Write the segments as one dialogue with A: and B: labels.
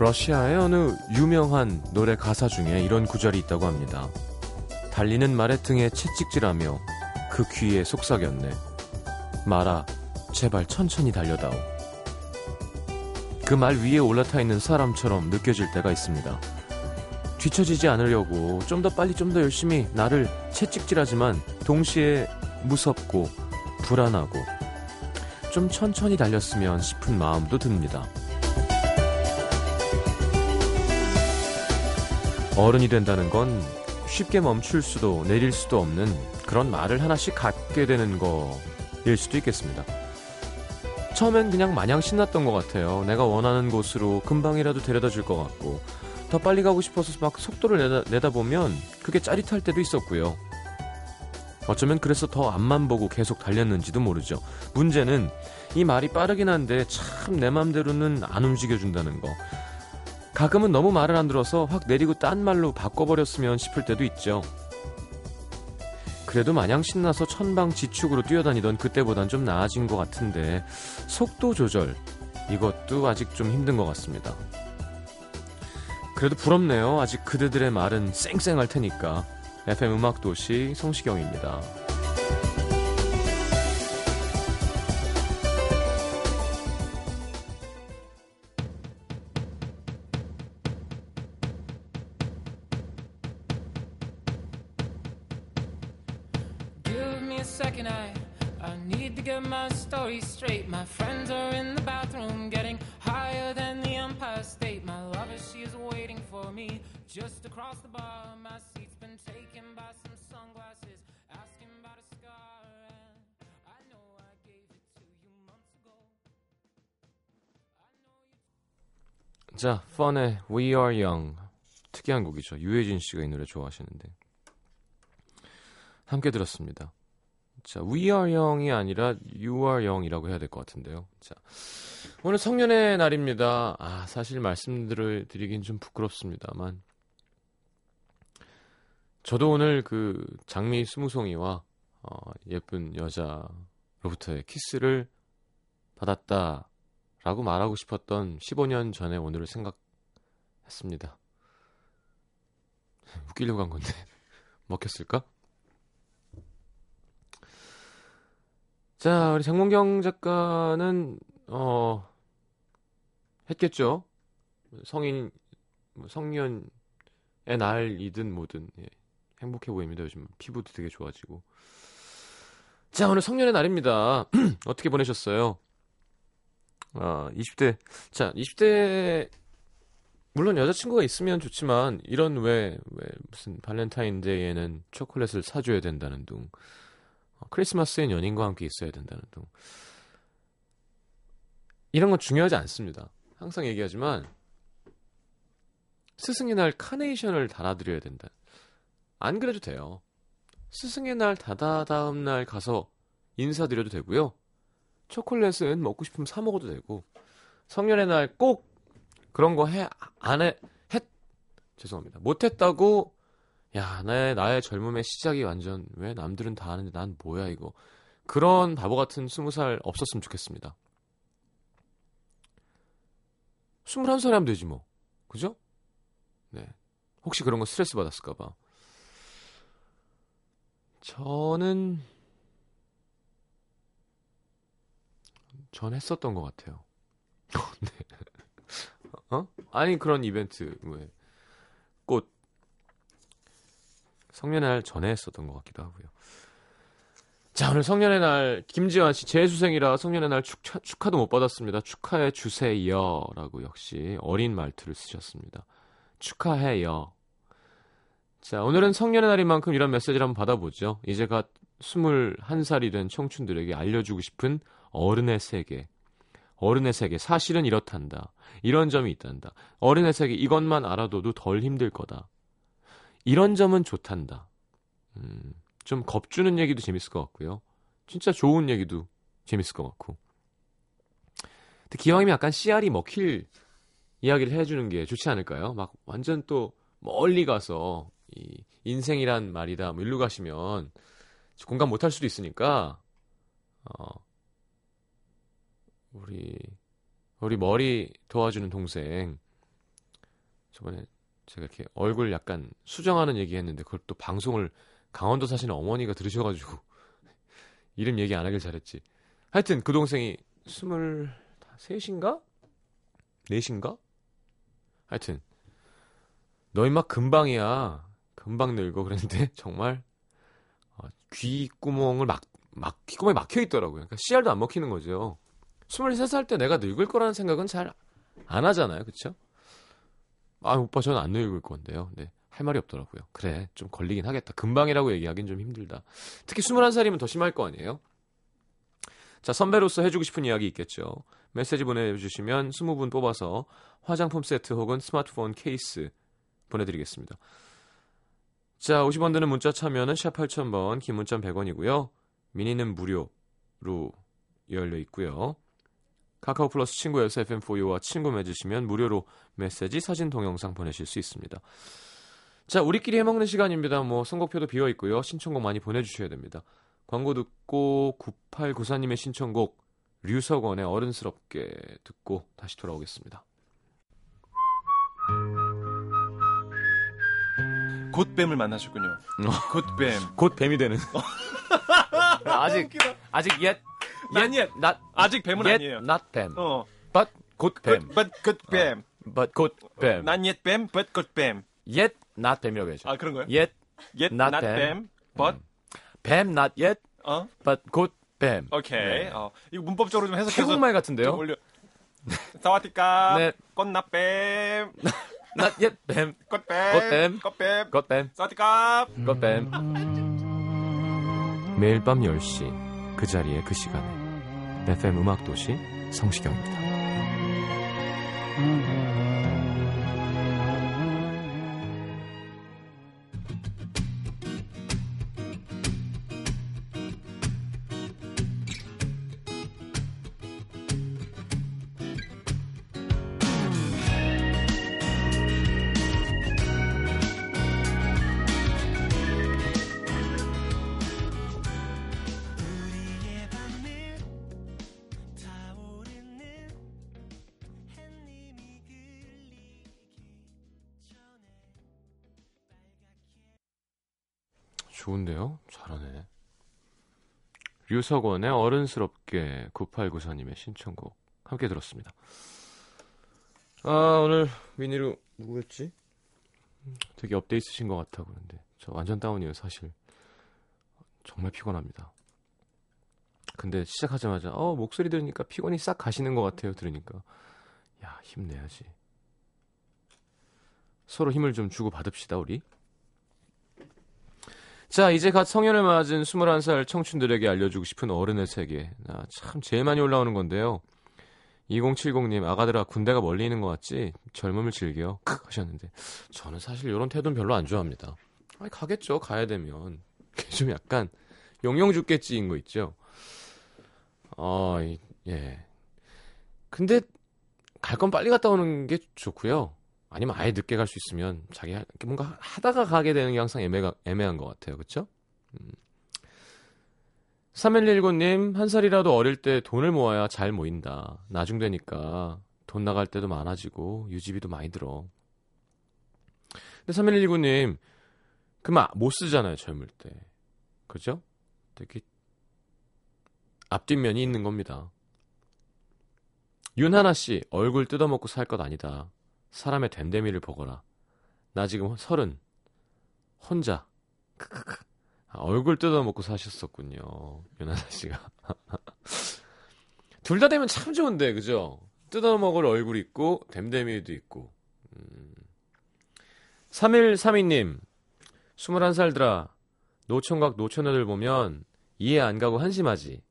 A: 러시아의 어느 유명한 노래 가사 중에 이런 구절이 있다고 합니다. 달리는 말의 등에 채찍질하며 그 귀에 속삭였네. 말아, 제발 천천히 달려다오. 그 말 위에 올라타 있는 사람처럼 느껴질 때가 있습니다. 뒤처지지 않으려고 좀 더 빨리 좀 더 열심히 나를 채찍질하지만 동시에 무섭고 불안하고 좀 천천히 달렸으면 싶은 마음도 듭니다. 어른이 된다는 건 쉽게 멈출 수도 내릴 수도 없는 그런 말을 하나씩 갖게 되는 거일 수도 있겠습니다. 처음엔 그냥 마냥 신났던 것 같아요. 내가 원하는 곳으로 금방이라도 데려다 줄 것 같고 더 빨리 가고 싶어서 막 속도를 내다, 내다보면 그게 짜릿할 때도 있었고요. 어쩌면 그래서 더 앞만 보고 계속 달렸는지도 모르죠. 문제는 이 말이 빠르긴 한데 참 내 맘대로는 안 움직여준다는 거. 가끔은 너무 말을 안 들어서 확 내리고 딴 말로 바꿔버렸으면 싶을 때도 있죠. 그래도 마냥 신나서 천방지축으로 뛰어다니던 그때보단 좀 나아진 것 같은데 속도 조절 이것도 아직 좀 힘든 것 같습니다. 그래도 부럽네요. 아직 그대들의 말은 쌩쌩할 테니까. FM 음악도시 성시경입니다.
B: I need to get my story straight. My friends are in the bathroom, getting higher than the Empire State. My lover, she is waiting for me just across the bar. My seat's been taken by some sunglasses, asking about a scar. And I know I gave it to you months ago. I know you.
A: 자, 펀의 We Are Young. 특이한 곡이죠. 유해진 씨가 이 노래 좋아하시는데. 함께 들었습니다. 자, We Are Young이 아니라 You Are Young이라고 해야 될 것 같은데요. 자, 오늘 성년의 날입니다. 아, 사실 말씀들을 드리긴 좀 부끄럽습니다만. 저도 오늘 그 장미 스무송이와 어, 예쁜 여자로부터의 키스를 받았다라고 말하고 싶었던 15년 전에 오늘을 생각했습니다. 웃기려고 한 건데 먹혔을까? 자, 우리 장문경 작가는 어 했겠죠. 성인 뭐 성년의 날이든 뭐든 예, 행복해 보입니다. 요즘 피부도 되게 좋아지고. 자, 오늘 성년의 날입니다. 어떻게 보내셨어요? 아, 20대. 자, 20대 물론 여자친구가 있으면 좋지만 이런 왜, 왜 무슨 발렌타인데이에는 초콜릿을 사줘야 된다는 둥 어, 크리스마스엔 연인과 함께 있어야 된다는 둥 이런 건 중요하지 않습니다. 항상 얘기하지만 스승의 날 카네이션을 달아드려야 된다. 안 그래도 돼요. 스승의 날 다다 다음 날 가서 인사드려도 되고요. 초콜릿은 먹고 싶으면 사 먹어도 되고 성년의 날 꼭 그런 거 해, 안 해, 했, 죄송합니다. 못 했다고, 야, 나의, 나의 젊음의 시작이 완전, 왜 남들은 다 하는데 난 뭐야, 이거. 그런 바보 같은 스무 살 없었으면 좋겠습니다. 스물한 살에 하면 되지, 뭐. 그죠? 네. 혹시 그런 거 스트레스 받았을까 봐. 저는, 전 했었던 것 같아요. 네. 어? 아니 그런 이벤트 왜 꽃 성년의 날 전에 했었던 것 같기도 하고요. 자 오늘 성년의 날 김지환 씨 재수생이라 성년의 날 축하, 축하도 못 받았습니다. 축하해 주세요라고 역시 어린 말투를 쓰셨습니다. 축하해요. 자 오늘은 성년의 날인 만큼 이런 메시지를 한번 받아보죠. 이제 갓 21살이 된 청춘들에게 알려주고 싶은 어른의 세계. 어른의 세계 사실은 이렇단다. 이런 점이 있단다. 어른의 세계 이것만 알아둬도 덜 힘들 거다. 이런 점은 좋단다. 음, 좀 겁주는 얘기도 재밌을 것 같고요. 진짜 좋은 얘기도 재밌을 것 같고. 근데 기왕이면 약간 씨알이 먹힐 이야기를 해주는 게 좋지 않을까요? 막 완전 또 멀리 가서 이 인생이란 말이다. 뭐 일로 가시면 공감 못할 수도 있으니까 어, 우리 우리 머리 도와주는 동생 저번에 제가 이렇게 얼굴 약간 수정하는 얘기 했는데 그걸 또 방송을 강원도 사시는 어머니가 들으셔가지고 이름 얘기 안 하길 잘했지. 하여튼 그 동생이 스물 셋인가? 넷인가? 하여튼 너 임마 금방이야. 금방 늙어 그랬는데 정말 어, 귓구멍을 막, 막 귓구멍에 막혀 있더라고요. 그러니까 씨알도 안 먹히는 거죠. 23살 때 내가 늙을 거라는 생각은 잘 안 하잖아요. 그쵸? 아, 오빠 저는 안 늙을 건데요. 네. 할 말이 없더라고요. 그래, 좀 걸리긴 하겠다. 금방이라고 얘기하긴 좀 힘들다. 특히 21살이면 더 심할 거 아니에요? 자, 선배로서 해주고 싶은 이야기 있겠죠. 메시지 보내주시면 20분 뽑아서 화장품 세트 혹은 스마트폰 케이스 보내드리겠습니다. 자, 50원 드는 문자 참여는 샵 8000번, 긴 문자 100원이고요. 미니는 무료로 열려 있고요. 카카오 플러스 친구에서 FM4U와 친구 맺으시면 무료로 메시지, 사진, 동영상 보내실 수 있습니다. 자, 우리끼리 해먹는 시간입니다. 뭐, 선곡표도 비어 있고요. 신청곡 많이 보내주셔야 됩니다. 광고 듣고 9894님의 신청곡 류석원의 어른스럽게 듣고 다시 돌아오겠습니다.
C: 곧뱀을 만나셨군요. 곧뱀.
A: 곧 뱀이 되는. 아직
C: 웃기다.
A: 아직 옛
C: 난 옛.
A: not
C: 아직 뱀은
A: yet
C: 아니에요.
A: not 뱀.
C: 어.
A: but 곧 뱀.
C: but 곧뱀.
A: but 곧 뱀.
C: 난 옛뱀, but 곧뱀.
A: yet not 뱀이라고 해야죠.
C: 아 그런 거요?
A: yet
C: 옛
A: not
C: not
A: 뱀.
C: 뱀, but
A: 뱀 not yet
C: 어.
A: but 곧 뱀.
C: 오케이.
A: 네.
C: 어. 이거 문법적으로 좀 해석해서
A: 태국말 같은데요?
C: 좀 올려. 사와디까.
A: 네.
C: 꽃나뱀.
A: not yet 뱀.
C: 꽃뱀.
A: 꽃뱀.
C: 꽃뱀.
A: 곧 뱀.
C: 사와디까.
A: 곧 뱀. 매일 밤 10시 그 자리에 그 시간에 FM 음악 도시 성시경입니다. 류석원의 어른스럽게 9894님의 신청곡 함께 들었습니다. 아 오늘 미니로 누구였지? 되게 up돼 있으신 것 같아 그런데 저 완전 다운이에요 사실 정말 피곤합니다. 근데 시작하자마자 어 목소리 들으니까 피곤이 싹 가시는 것 같아요 들으니까 야 힘내야지. 서로 힘을 좀 주고 받읍시다 우리. 자, 이제 갓 성년을 맞은 21살 청춘들에게 알려주고 싶은 어른의 세계. 아, 참 제일 많이 올라오는 건데요. 2070님, 아가들아, 군대가 멀리 있는 것 같지? 젊음을 즐겨. 크 하셨는데. 저는 사실 이런 태도는 별로 안 좋아합니다. 아니, 가겠죠. 가야 되면. 좀 약간, 용용 죽겠지인 거 있죠. 어, 이- 예. 근데, 갈 건 빨리 갔다 오는 게 좋고요. 아니면 아예 늦게 갈 수 있으면 자기 하- 뭔가 하다가 가게 되는 게 항상 애매가, 애매한 것 같아요. 그쵸? 음. 3119님, 한 살이라도 어릴 때 돈을 모아야 잘 모인다. 나중 되니까 돈 나갈 때도 많아지고 유지비도 많이 들어. 근데 3119님, 그만 못 쓰잖아요, 젊을 때. 그죠? 되게 앞뒷면이 있는 겁니다. 윤하나 씨, 얼굴 뜯어먹고 살 것 아니다. 사람의 됨됨이를 보거라. 나 지금 서른. 혼자. 크크크. 아, 얼굴 뜯어먹고 사셨었군요. 윤하나 씨가. 둘 다 되면 참 좋은데, 그죠? 뜯어먹을 얼굴 있고, 됨됨이도 있고. 음. 3132님, 21살들아, 노총각 노처녀들 보면 이해 안 가고 한심하지.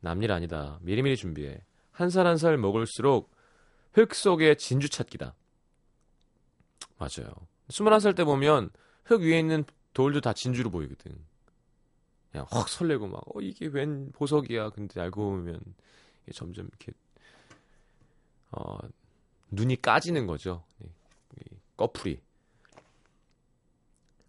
A: 남일 아니다. 미리미리 준비해. 한 살 한살 먹을수록 흙 속의 진주 찾기다. 맞아요. 21살 때 보면 흙 위에 있는 돌도 다 진주로 보이거든. 그냥 확 설레고 막, 어, 이게 웬 보석이야. 근데 알고 보면 점점 이렇게, 어, 눈이 까지는 거죠. 이, 이 꺼풀이.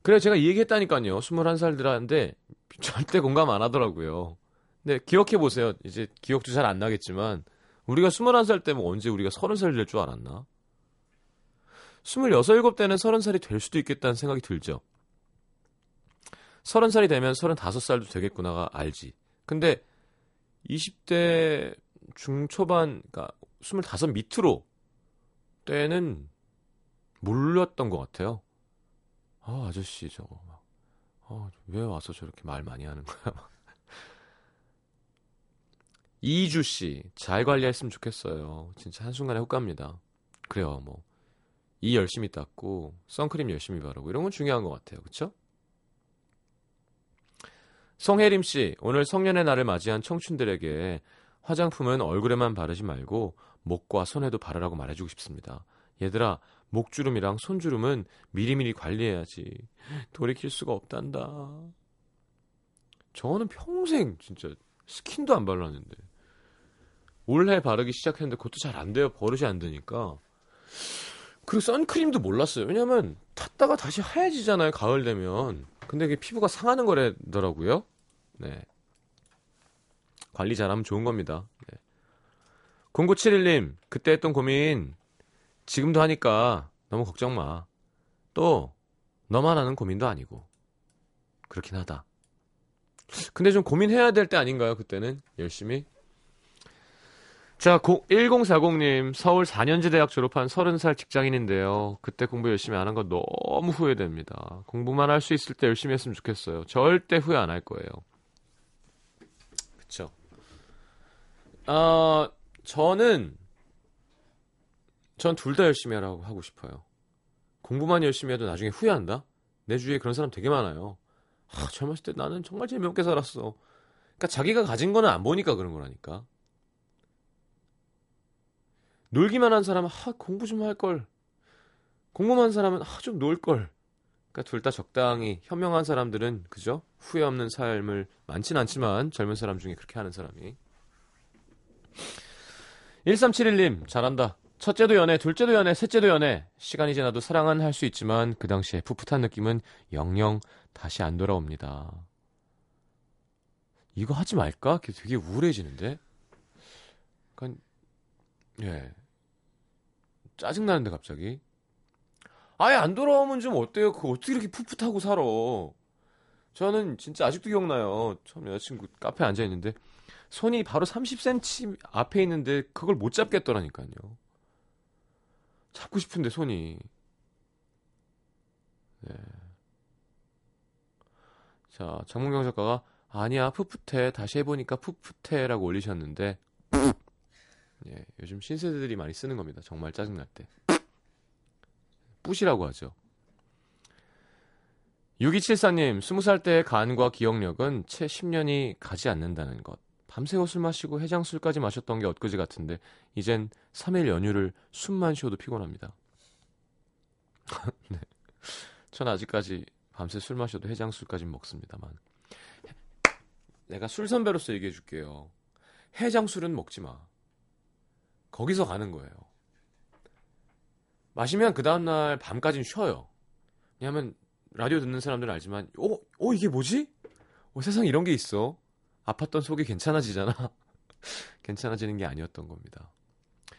A: 그래, 제가 이 얘기 했다니까요. 21살들한테 절대 공감 안 하더라고요. 근데 기억해 보세요. 이제 기억도 잘 안 나겠지만, 우리가 21살 때면 언제 우리가 30살 될 줄 알았나? 26, 7대는 30살이 될 수도 있겠다는 생각이 들죠. 30살이 되면 35살도 되겠구나가 알지. 근데 20대 중초반, 그러니까 25 밑으로 때는 몰랐던 것 같아요. 아, 아저씨 저거 막, 아, 왜 와서 저렇게 말 많이 하는 거야? 이주 씨, 잘 관리했으면 좋겠어요. 진짜 한순간에 훅 갑니다. 그래요, 뭐. 이 열심히 닦고, 선크림 열심히 바르고, 이런 건 중요한 것 같아요. 그쵸? 송혜림 씨, 오늘 성년의 날을 맞이한 청춘들에게 화장품은 얼굴에만 바르지 말고, 목과 손에도 바르라고 말해주고 싶습니다. 얘들아, 목주름이랑 손주름은 미리미리 관리해야지. 돌이킬 수가 없단다. 저는 평생 진짜 스킨도 안 발랐는데. 올해 바르기 시작했는데 그것도 잘 안 돼요. 버릇이 안 되니까. 그리고 선크림도 몰랐어요. 왜냐면 탔다가 다시 하얘지잖아요. 가을 되면. 근데 이게 피부가 상하는 거래더라고요. 네. 관리 잘하면 좋은 겁니다. 네. 0971님, 그때 했던 고민 지금도 하니까 너무 걱정 마. 또 너만 하는 고민도 아니고. 그렇긴 하다. 근데 좀 고민해야 될 때 아닌가요? 그때는 열심히 자, 1040님, 서울 4년제 대학 졸업한 30살 직장인인데요. 그때 공부 열심히 안한거 너무 후회됩니다. 공부만 할 수 있을 때 열심히 했으면 좋겠어요. 절대 후회 안 할 거예요. 그쵸. 아, 저는, 전 둘 다 열심히 하라고 하고 싶어요. 공부만 열심히 해도 나중에 후회한다? 내 주위에 그런 사람 되게 많아요. 아, 젊었을 때 나는 정말 재미없게 살았어. 그러니까 자기가 가진 거는 안 보니까 그런 거라니까. 놀기만 한 사람은 아, 공부 좀 할 걸. 공부만 한 사람은 아, 좀 놀 걸. 그러니까 둘 다 적당히 현명한 사람들은 그죠? 후회 없는 삶을 많진 않지만 젊은 사람 중에 그렇게 하는 사람이 1371님 잘한다. 첫째도 연애, 둘째도 연애, 셋째도 연애. 시간이 지나도 사랑은 할 수 있지만 그 당시에 풋풋한 느낌은 영영 다시 안 돌아옵니다. 이거 하지 말까? 되게 우울해지는데. 그러니까 예. 짜증 나는데 갑자기. 아예 안 돌아오면 좀 어때요? 그 어떻게 이렇게 풋풋하고 살아? 저는 진짜 아직도 기억나요. 처음 여자친구 카페에 앉아 있는데 손이 바로 30cm 앞에 있는데 그걸 못 잡겠더라니까요. 잡고 싶은데 손이. 네. 자, 장문경 작가가 아니야 풋풋해 다시 해보니까 풋풋해라고 올리셨는데 예, 요즘 신세대들이 많이 쓰는 겁니다. 정말 짜증날 때. 뿌시라고 하죠. 6274님, 20살 때의 간과 기억력은 채 10년이 가지 않는다는 것. 밤새워 술 마시고 해장술까지 마셨던 게 엊그제 같은데, 이젠 3일 연휴를 숨만 쉬어도 피곤합니다. 네. 전 아직까지 밤새 술 마셔도 해장술까지 먹습니다만. 내가 술 선배로서 얘기해 줄게요. 해장술은 먹지 마. 거기서 가는 거예요. 마시면 그 다음날 밤까지는 쉬어요. 왜냐하면 라디오 듣는 사람들은 알지만, 어, 어 이게 뭐지? 어, 세상에 이런 게 있어. 아팠던 속이 괜찮아지잖아. 괜찮아지는 게 아니었던 겁니다.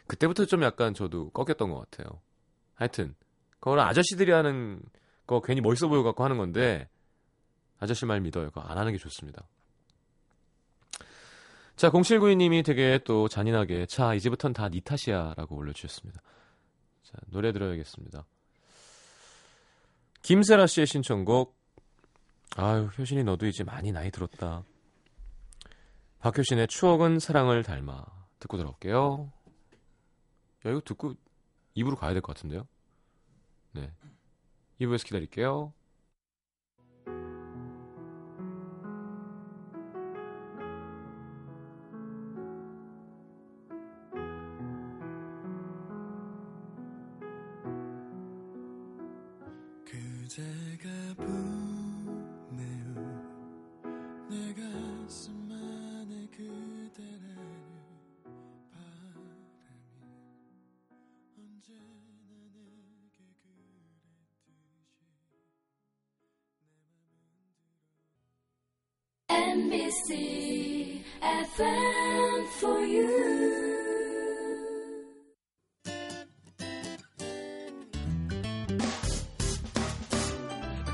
A: 그때부터 좀 약간 저도 꺾였던 것 같아요. 하여튼 그거는 아저씨들이 하는 거 괜히 멋있어 보여 갖고 하는 건데 아저씨 말 믿어요. 그거 안 하는 게 좋습니다. 자, 0792님이 되게 또 잔인하게 자, 이제부턴 다 니 탓이야 라고 올려주셨습니다. 자, 노래 들어야겠습니다. 김세라 씨의 신청곡 아유, 효신이 너도 이제 많이 나이 들었다. 박효신의 추억은 사랑을 닮아 듣고 들어올게요. 야, 이거 듣고 입으로 가야 될 것 같은데요? 네. 2부에서 기다릴게요.
D: 언제나 내게 그랬듯이
E: 내 맘은 들어. MBC FM for you.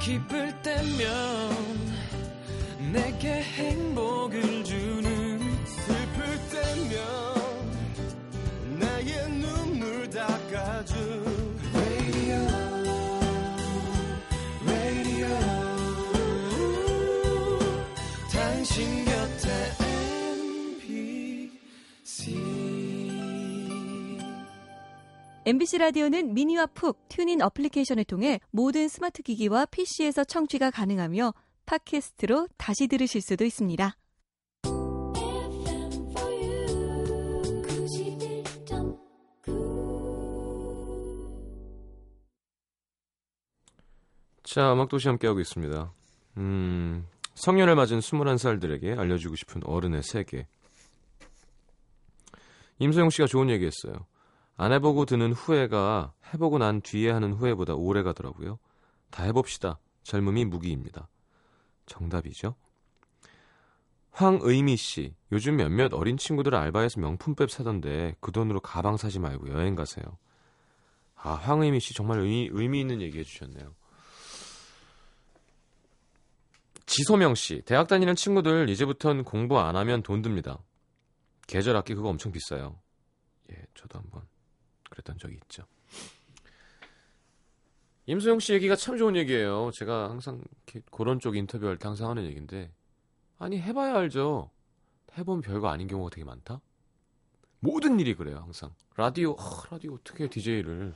D: 기쁠 때면 MBC
F: 라디오는 미니와 푹 튠인 application을 통해 모든 스마트 기기와 PC에서 청취가 가능하며 팟캐스트로 다시 들으실 수도 있습니다.
E: FM for you 91.9
A: 자, 음악도시 함께하고 있습니다. 음, 성년을 맞은 21살들에게 알려주고 싶은 어른의 세계. 임소영 씨가 좋은 얘기 했어요. 안 해보고 드는 후회가 해보고 난 뒤에 하는 후회보다 오래 가더라고요. 다 해봅시다. 젊음이 무기입니다. 정답이죠. 황의미 씨, 요즘 몇몇 어린 친구들 알바해서 명품백 사던데 그 돈으로 가방 사지 말고 여행 가세요. 아, 황의미 씨 정말 의미, 의미 있는 얘기 해주셨네요. 지소명 씨, 대학 다니는 친구들 이제부턴 공부 안 하면 돈 듭니다. 계절 학기 그거 엄청 비싸요. 예, 저도 한번 그랬던 적이 있죠. 임소영 씨 얘기가 참 좋은 얘기예요. 제가 항상 그런 쪽 인터뷰할 때 항상 하는 얘기인데, 아니 해봐야 알죠. 해본 별거 아닌 경우가 되게 많다. 모든 일이 그래요, 항상. 라디오, 아, 라디오 어떻게 DJ를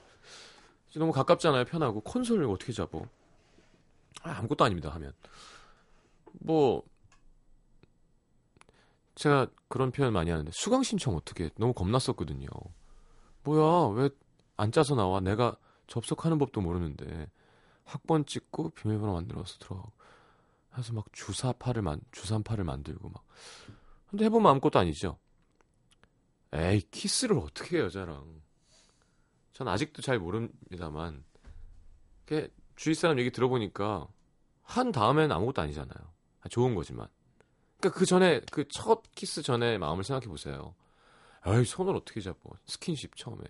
A: 너무 가깝잖아요, 편하고 콘솔을 어떻게 잡어? 아, 아무것도 아닙니다 하면. 뭐 제가 그런 표현 많이 하는데 수강 신청 어떻게 너무 겁났었거든요. 뭐야 왜 안 짜서 나와? 내가 접속하는 법도 모르는데 학번 찍고 비밀번호 만들어서 들어. 해서 막 주사파를 만 주산파를 만들고 막. 근데 해보면 아무것도 아니죠. 에이 키스를 어떻게 해 여자랑? 전 아직도 잘 모릅니다만, 그 주위 사람 얘기 들어보니까 한 다음엔 아무것도 아니잖아요. 아, 좋은 거지만. 그러니까 그 전에 그 첫 키스 전에 마음을 생각해 보세요. 에이 손을 어떻게 잡고 스킨십 처음에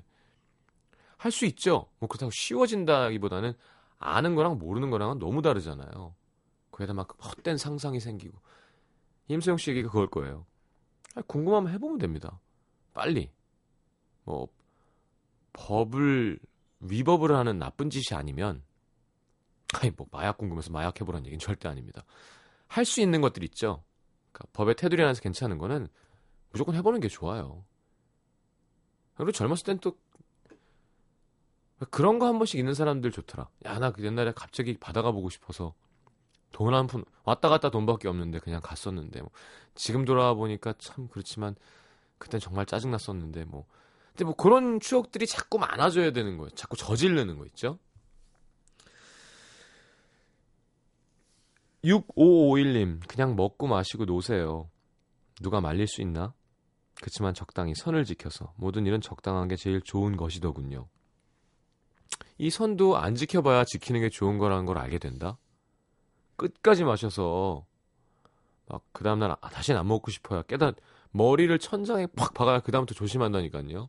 A: 할 수 있죠. 뭐 그렇다고 쉬워진다기보다는 아는 거랑 모르는 거랑은 너무 다르잖아요. 거기다 막 헛된 상상이 생기고 임소영 씨 얘기가 그걸 거예요. 아, 궁금하면 해보면 됩니다. 빨리 뭐 법을 위법을 하는 나쁜 짓이 아니면 아니 뭐 마약 궁금해서 마약 해보라는 얘기는 절대 아닙니다. 할 수 있는 것들 있죠. 그러니까 법의 테두리 안에서 괜찮은 거는 무조건 해보는 게 좋아요. 그리고 젊었을 땐 또 그런 거 한 번씩 있는 사람들 좋더라. 야, 나그 옛날에 갑자기 바다가 보고 싶어서 돈 한 푼 왔다 갔다 돈밖에 없는데 그냥 갔었는데 뭐 지금 돌아와 보니까 참 그렇지만 그땐 정말 짜증 났었는데 뭐 근데 뭐 그런 추억들이 자꾸 많아져야 되는 거예요. 자꾸 저지르는 거 있죠. 6551님, 그냥 먹고 마시고 노세요. 누가 말릴 수 있나? 그치만 적당히 선을 지켜서 모든 일은 적당한 게 제일 좋은 것이더군요. 이 선도 안 지켜봐야 지키는 게 좋은 거라는 걸 알게 된다? 끝까지 마셔서 막 그 다음날 아, 다시는 안 먹고 싶어요. 깨달 머리를 천장에 팍 박아야 그 다음부터 조심한다니까요.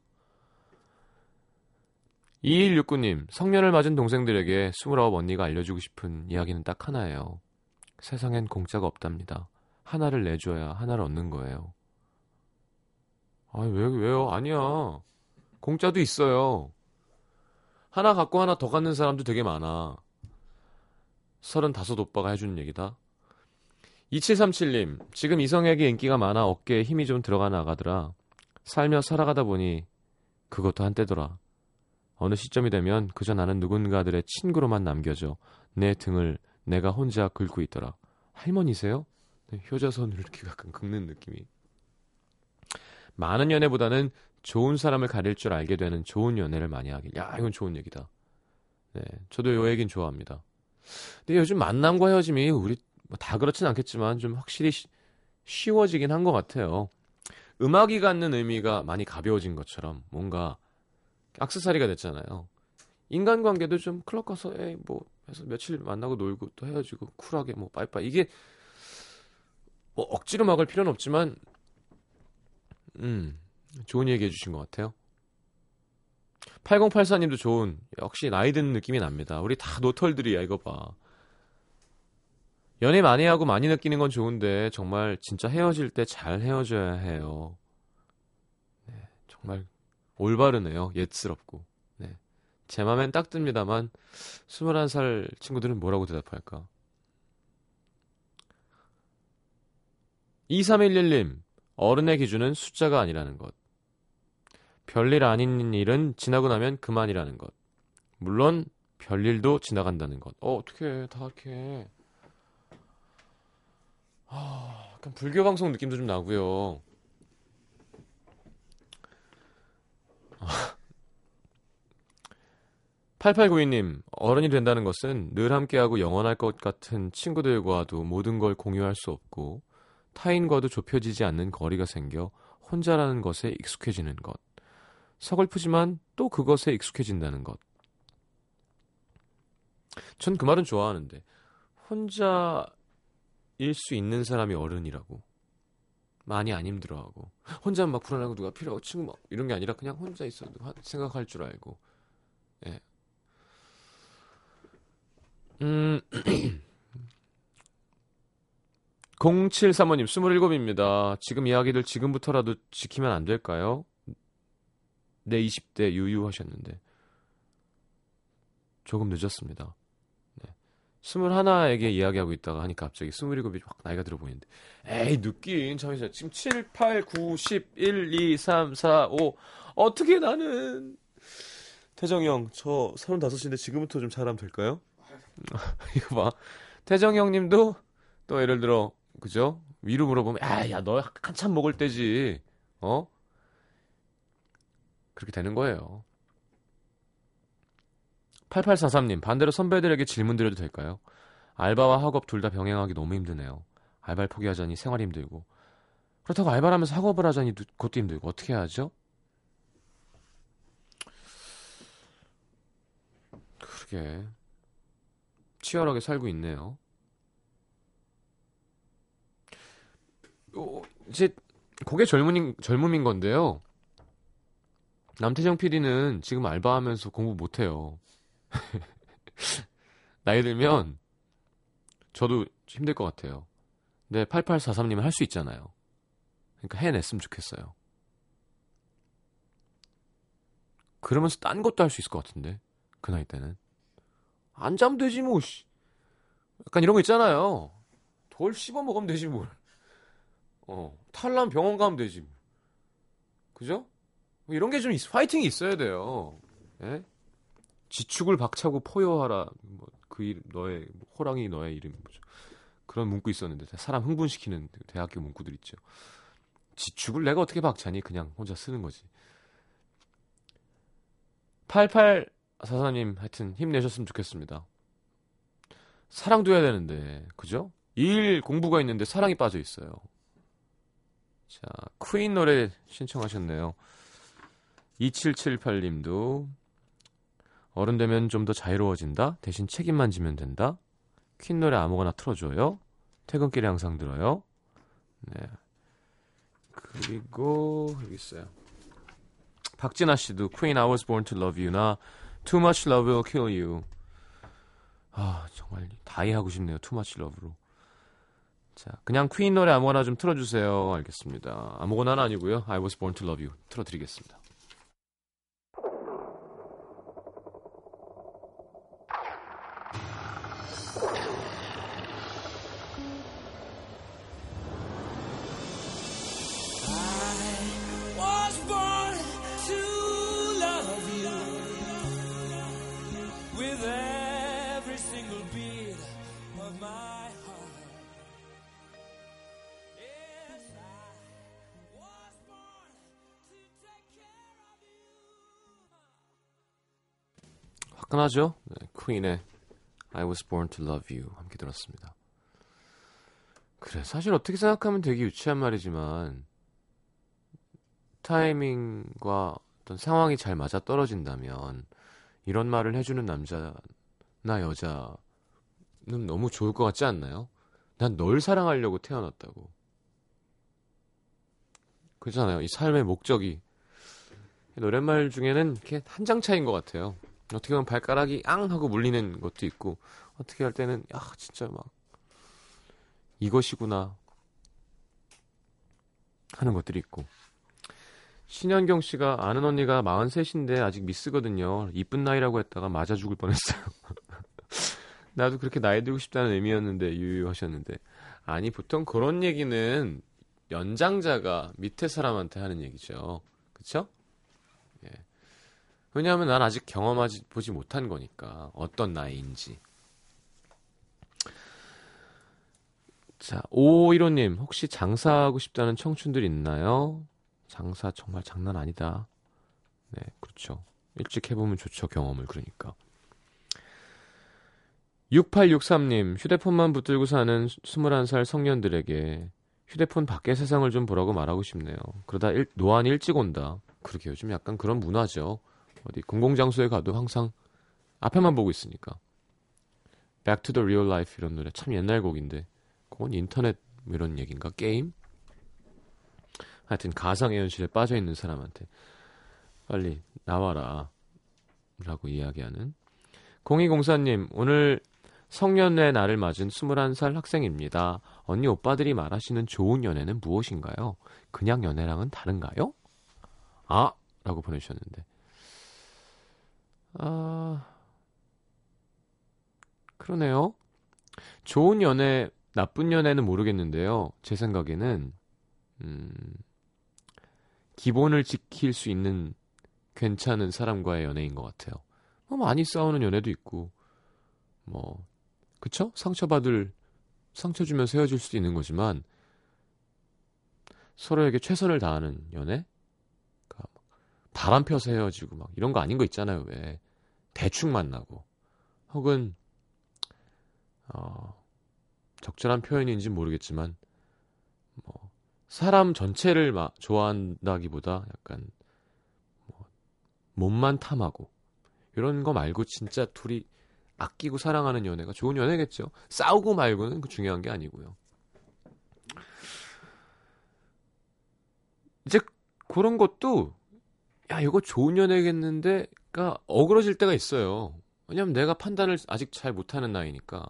A: 2169님, 성년을 맞은 동생들에게 29 언니가 알려주고 싶은 이야기는 딱 하나예요. 세상엔 공짜가 없답니다. 하나를 내줘야 하나를 얻는 거예요. 아니, 왜, 왜요? 아니야. 공짜도 있어요. 하나 갖고 하나 더 갖는 사람도 되게 많아. 35 오빠가 해주는 얘기다. 2737님, 지금 이성에게 인기가 많아 어깨에 힘이 좀 들어가 나가더라. 살며 살아가다 보니 그것도 한때더라. 어느 시점이 되면 그저 나는 누군가들의 친구로만 남겨져 내 등을 내가 혼자 긁고 있더라. 할머니세요? 네, 효자손을 이렇게 가끔 긁는 느낌이. 많은 연애보다는 좋은 사람을 가릴 줄 알게 되는 좋은 연애를 많이 하길. 야, 이건 좋은 얘기다. 네, 저도 요 얘기는 좋아합니다. 근데 요즘 만남과 헤어짐이 우리 뭐 다 그렇진 않겠지만 좀 확실히 쉬, 쉬워지긴 한 것 같아요. 음악이 갖는 의미가 많이 가벼워진 것처럼 뭔가 악세사리가 됐잖아요. 인간관계도 좀 클럽 가서 에이 뭐 해서 며칠 만나고 놀고 또 헤어지고 쿨하게 뭐 빠이빠이 이게 뭐 억지로 막을 필요는 없지만 음 좋은 얘기 해주신 것 같아요. 8084님도 좋은 역시 나이 드는 느낌이 납니다. 우리 다 노털들이야 이거 봐. 연애 많이 하고 많이 느끼는 건 좋은데 정말 진짜 헤어질 때 잘 헤어져야 해요. 네, 정말 올바르네요. 옛스럽고. 네. 제 맘엔 딱 듭니다만 21살 친구들은 뭐라고 대답할까? 2311님, 어른의 기준은 숫자가 아니라는 것. 별일 아닌 일은 지나고 나면 그만이라는 것. 물론 별일도 지나간다는 것. 어, 어떻게 다 이렇게 아, 약간 불교 방송 느낌도 좀 나고요. 8892님, 어른이 된다는 것은 늘 함께하고 영원할 것 같은 친구들과도 모든 걸 공유할 수 없고 타인과도 좁혀지지 않는 거리가 생겨 혼자라는 것에 익숙해지는 것. 서글프지만 또 그것에 익숙해진다는 것. 전 그 말은 좋아하는데 혼자일 수 있는 사람이 어른이라고. 많이 안 힘들어하고 혼자 막 불안하고 누가 필요하고 친구 막 이런 게 아니라 그냥 혼자 있어도 하- 생각할 줄 알고. 예. 음. 0735님, 27입니다. 지금 이야기들 지금부터라도 지키면 안 될까요? 네, 20대 유유하셨는데. 조금 늦었습니다. 네. 21에게 이야기하고 있다가 하니까 갑자기 27이 확 나이가 들어 보이는데. 에이, 늦긴. 잠시만. 지금 7, 8, 9, 10, 1, 2, 3, 4, 5. 어떻게 나는. 태정이 형, 저 35인데 지금부터 좀 잘하면 될까요? 이거 봐. 태정이 형님도 또 예를 들어 그죠? 위로 물어보면 아, 야, 너 한참 먹을 때지. 어? 그렇게 되는 거예요. 8843님, 반대로 선배들에게 질문 드려도 될까요? 알바와 학업 둘 다 병행하기 너무 힘드네요. 알바를 포기하자니 생활이 힘들고. 그렇다고 알바를 하면서 학업을 하자니 또 그것도 힘들고. 어떻게 해야죠? 그러게. 치열하게 살고 있네요. 어, 이제 그게 젊은인 젊음인 건데요. 남태정 PD는 지금 알바하면서 공부 못해요. 나이 들면 저도 힘들 것 같아요. 근데 8843님은 할 수 있잖아요. 그러니까 해냈으면 좋겠어요. 그러면서 딴 것도 할 수 있을 것 같은데 그 나이 때는 안 자면 되지 뭐. 씨. 약간 이런 거 있잖아요. 돌 씹어 먹으면 되지 뭘. 어, 탈라면 병원 가면 되지. 그죠? 뭐 이런 게 좀 파이팅이 있어야 돼요. 예? 지축을 박차고 포효하라. 뭐, 그 일, 너의 호랑이 너의 이름이 뭐죠? 그런 문구 있었는데 사람 흥분시키는 대학교 문구들 있죠. 지축을 내가 어떻게 박차니? 그냥 혼자 쓰는 거지. 8844님 하여튼 힘내셨으면 좋겠습니다. 사랑도 해야 되는데 그죠? 일 공부가 있는데 사랑이 빠져 있어요. 자, 퀸 노래 신청하셨네요. 2778님도 어른 되면 좀 더 자유로워진다. 대신 책임만 지면 된다. 퀸 노래 아무거나 틀어줘요. 퇴근길에 항상 들어요. 네. 그리고 여기 있어요. 박진아 씨도 퀸 I was born to love you나 Too much love will kill you. 아 정말 다이 하고 싶네요. Too much love로. 자, 그냥 퀸 노래 아무거나 좀 틀어주세요. 알겠습니다. 아무거나는 아니고요. I was born to love you 틀어드리겠습니다. 하죠? 네, 퀸의 I was born to love you 함께 들었습니다. 그래, 사실 어떻게 생각하면 되게 유치한 말이지만 타이밍과 어떤 상황이 잘 맞아 떨어진다면 이런 말을 해주는 남자나 여자는 너무 좋을 것 같지 않나요? 난 널 사랑하려고 태어났다고. 그렇잖아요. 이 삶의 목적이 노랫말 중에는 이렇게 한 장 차이인 것 같아요. 어떻게 보면 발가락이 앙 하고 물리는 것도 있고 어떻게 할 때는 야 진짜 막 이것이구나 하는 것들이 있고 신현경 씨가 아는 언니가 43인데 아직 미스거든요. 이쁜 나이라고 했다가 맞아 죽을 뻔했어요. 나도 그렇게 나이 들고 싶다는 의미였는데 유유하셨는데 아니 보통 그런 얘기는 연장자가 밑에 사람한테 하는 얘기죠. 그쵸? 예. 왜냐하면 난 아직 경험하지 보지 못한 거니까 어떤 나이인지. 자, 5515님, 혹시 장사하고 싶다는 청춘들 있나요? 장사 정말 장난 아니다. 네, 그렇죠. 일찍 해보면 좋죠, 경험을, 그러니까. 6863님, 휴대폰만 붙들고 사는 21살 청년들에게 휴대폰 밖의 세상을 좀 보라고 말하고 싶네요. 그러다 일, 노안 일찍 온다. 그러게 요즘 약간 그런 문화죠. 어디 공공장소에 가도 항상 앞에만 보고 있으니까. Back to the Real Life 이런 노래 참 옛날 곡인데 그건 인터넷 뭐 이런 얘기인가 게임? 하여튼 가상의 현실에 빠져 있는 사람한테 빨리 나와라 라고 이야기하는 0204님 오늘 성년의 날을 맞은 21살 학생입니다. 언니 오빠들이 말하시는 좋은 연애는 무엇인가요? 그냥 연애랑은 다른가요? 아 라고 보내주셨는데 아 그러네요. 좋은 연애 나쁜 연애는 모르겠는데요. 제 생각에는 음, 기본을 지킬 수 있는 괜찮은 사람과의 연애인 것 같아요. 뭐 많이 싸우는 연애도 있고 뭐 그쵸? 상처받을 상처 주면서 헤어질 수도 있는 거지만 서로에게 최선을 다하는 연애? 그러니까 막 바람 펴서 헤어지고 막 이런 거 아닌 거 있잖아요. 왜 대충 만나고 혹은 어, 적절한 표현인지 모르겠지만 뭐 사람 전체를 막 좋아한다기보다 약간 뭐 몸만 탐하고 이런 거 말고 진짜 둘이 아끼고 사랑하는 연애가 좋은 연애겠죠. 싸우고 말고는 그 중요한 게 아니고요. 이제 그런 것도 야 이거 좋은 연애겠는데 가 어그러질 때가 있어요. 왜냐면 내가 판단을 아직 잘 못하는 나이니까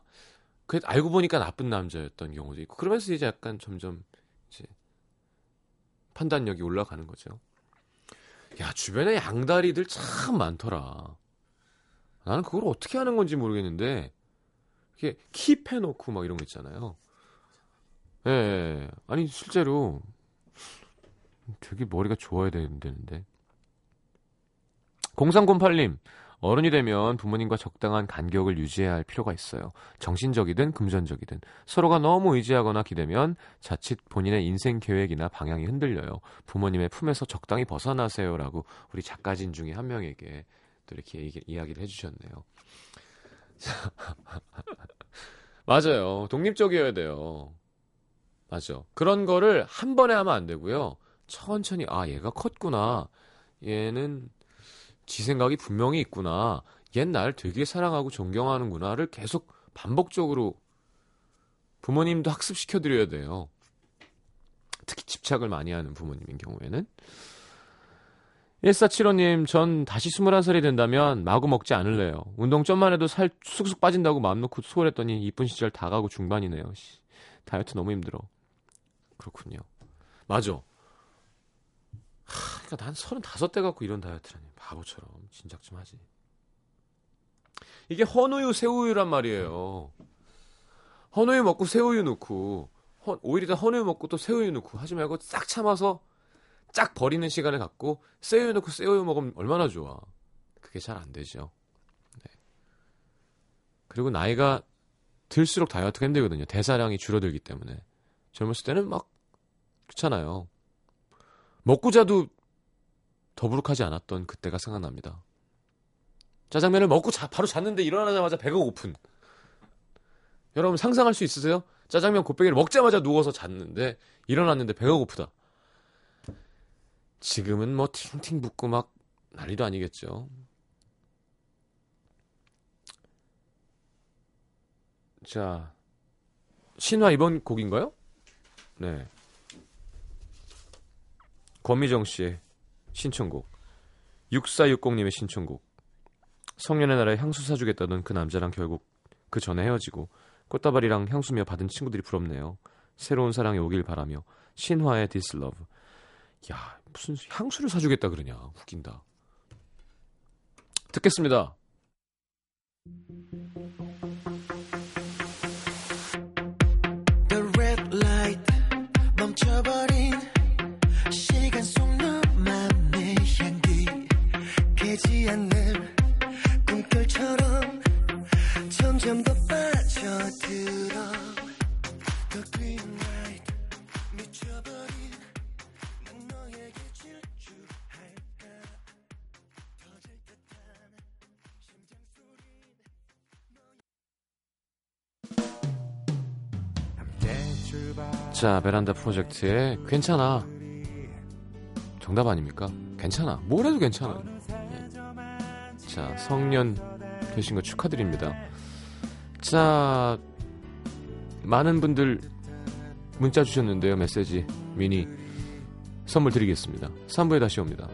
A: 그 알고 보니까 나쁜 남자였던 경우도 있고 그러면서 이제 약간 점점 이제 판단력이 올라가는 거죠. 야 주변에 양다리들 참 많더라. 나는 그걸 어떻게 하는 건지 모르겠는데 이게 킵해놓고 막 이런 거 있잖아요. 예, 예. 아니 실제로 되게 머리가 좋아야 되는데. 0308님 어른이 되면 부모님과 적당한 간격을 유지해야 할 필요가 있어요. 정신적이든 금전적이든 서로가 너무 의지하거나 기대면 자칫 본인의 인생 계획이나 방향이 흔들려요. 부모님의 품에서 적당히 벗어나세요라고 우리 작가진 중에 한 명에게 또 이렇게 얘기, 이야기를 해주셨네요. 맞아요. 독립적이어야 돼요. 맞아. 그런 거를 한 번에 하면 안 되고요. 천천히 아 얘가 컸구나. 얘는 지 생각이 분명히 있구나. 얜날 되게 사랑하고 존경하는구나를 계속 반복적으로 부모님도 학습시켜 드려야 돼요. 특히 집착을 많이 하는 부모님인 경우에는. 1475님, 전 다시 21살이 된다면 마구 먹지 않을래요. 운동 좀만 해도 살 쑥쑥 빠진다고 마음 놓고 소홀했더니 이쁜 시절 다 가고 중반이네요. 씨, 다이어트 너무 힘들어. 그렇군요. 맞아. 하, 그러니까 난 35대 갖고 이런 다이어트라니. 바보처럼. 진작 좀 하지. 이게 헌우유, 새우유란 말이에요. 헌우유 먹고 새우유 넣고, 헌, 오히려 헌우유 먹고 또 새우유 넣고 하지 말고 싹 참아서 쫙 버리는 시간을 갖고 새우유 넣고 새우유 먹으면 얼마나 좋아. 그게 잘 안 되죠. 네. 그리고 나이가 들수록 다이어트가 힘들거든요. 대사량이 줄어들기 때문에. 젊었을 때는 막 그렇잖아요. 먹고 자도 더부룩하지 않았던 그때가 생각납니다. 짜장면을 먹고 자, 바로 잤는데 일어나자마자 배가 고픈. 여러분 상상할 수 있으세요? 짜장면 곱빼기를 먹자마자 누워서 잤는데 일어났는데 배가 고프다. 지금은 뭐 팅팅 붓고 막 난리도 아니겠죠. 자, 신화 이번 곡인가요? 네. 권미정 씨의 신청곡. 6460님의 신청곡. 성년의 날에 향수 사주겠다던 그 남자랑 결국 그 전에 헤어지고 꽃다발이랑 향수며 받은 친구들이 부럽네요. 새로운 사랑이 오길 바라며 신화의 This Love. 야 무슨 향수를 사주겠다 그러냐 웃긴다. 듣겠습니다.
G: 깨지 않는 꿈결처럼 점점 더 빠져들어 The green light 미쳐버린 난 너에게 질주할까 터질 듯한 심장 소리
A: 자 베란다 프로젝트의 괜찮아. 정답 아닙니까? 괜찮아. 뭘 해도 괜찮아요. 예. 자 성년 되신 거 축하드립니다. 자 많은 분들 문자 주셨는데요. 메시지 미니 선물 드리겠습니다. 3부에 다시 옵니다.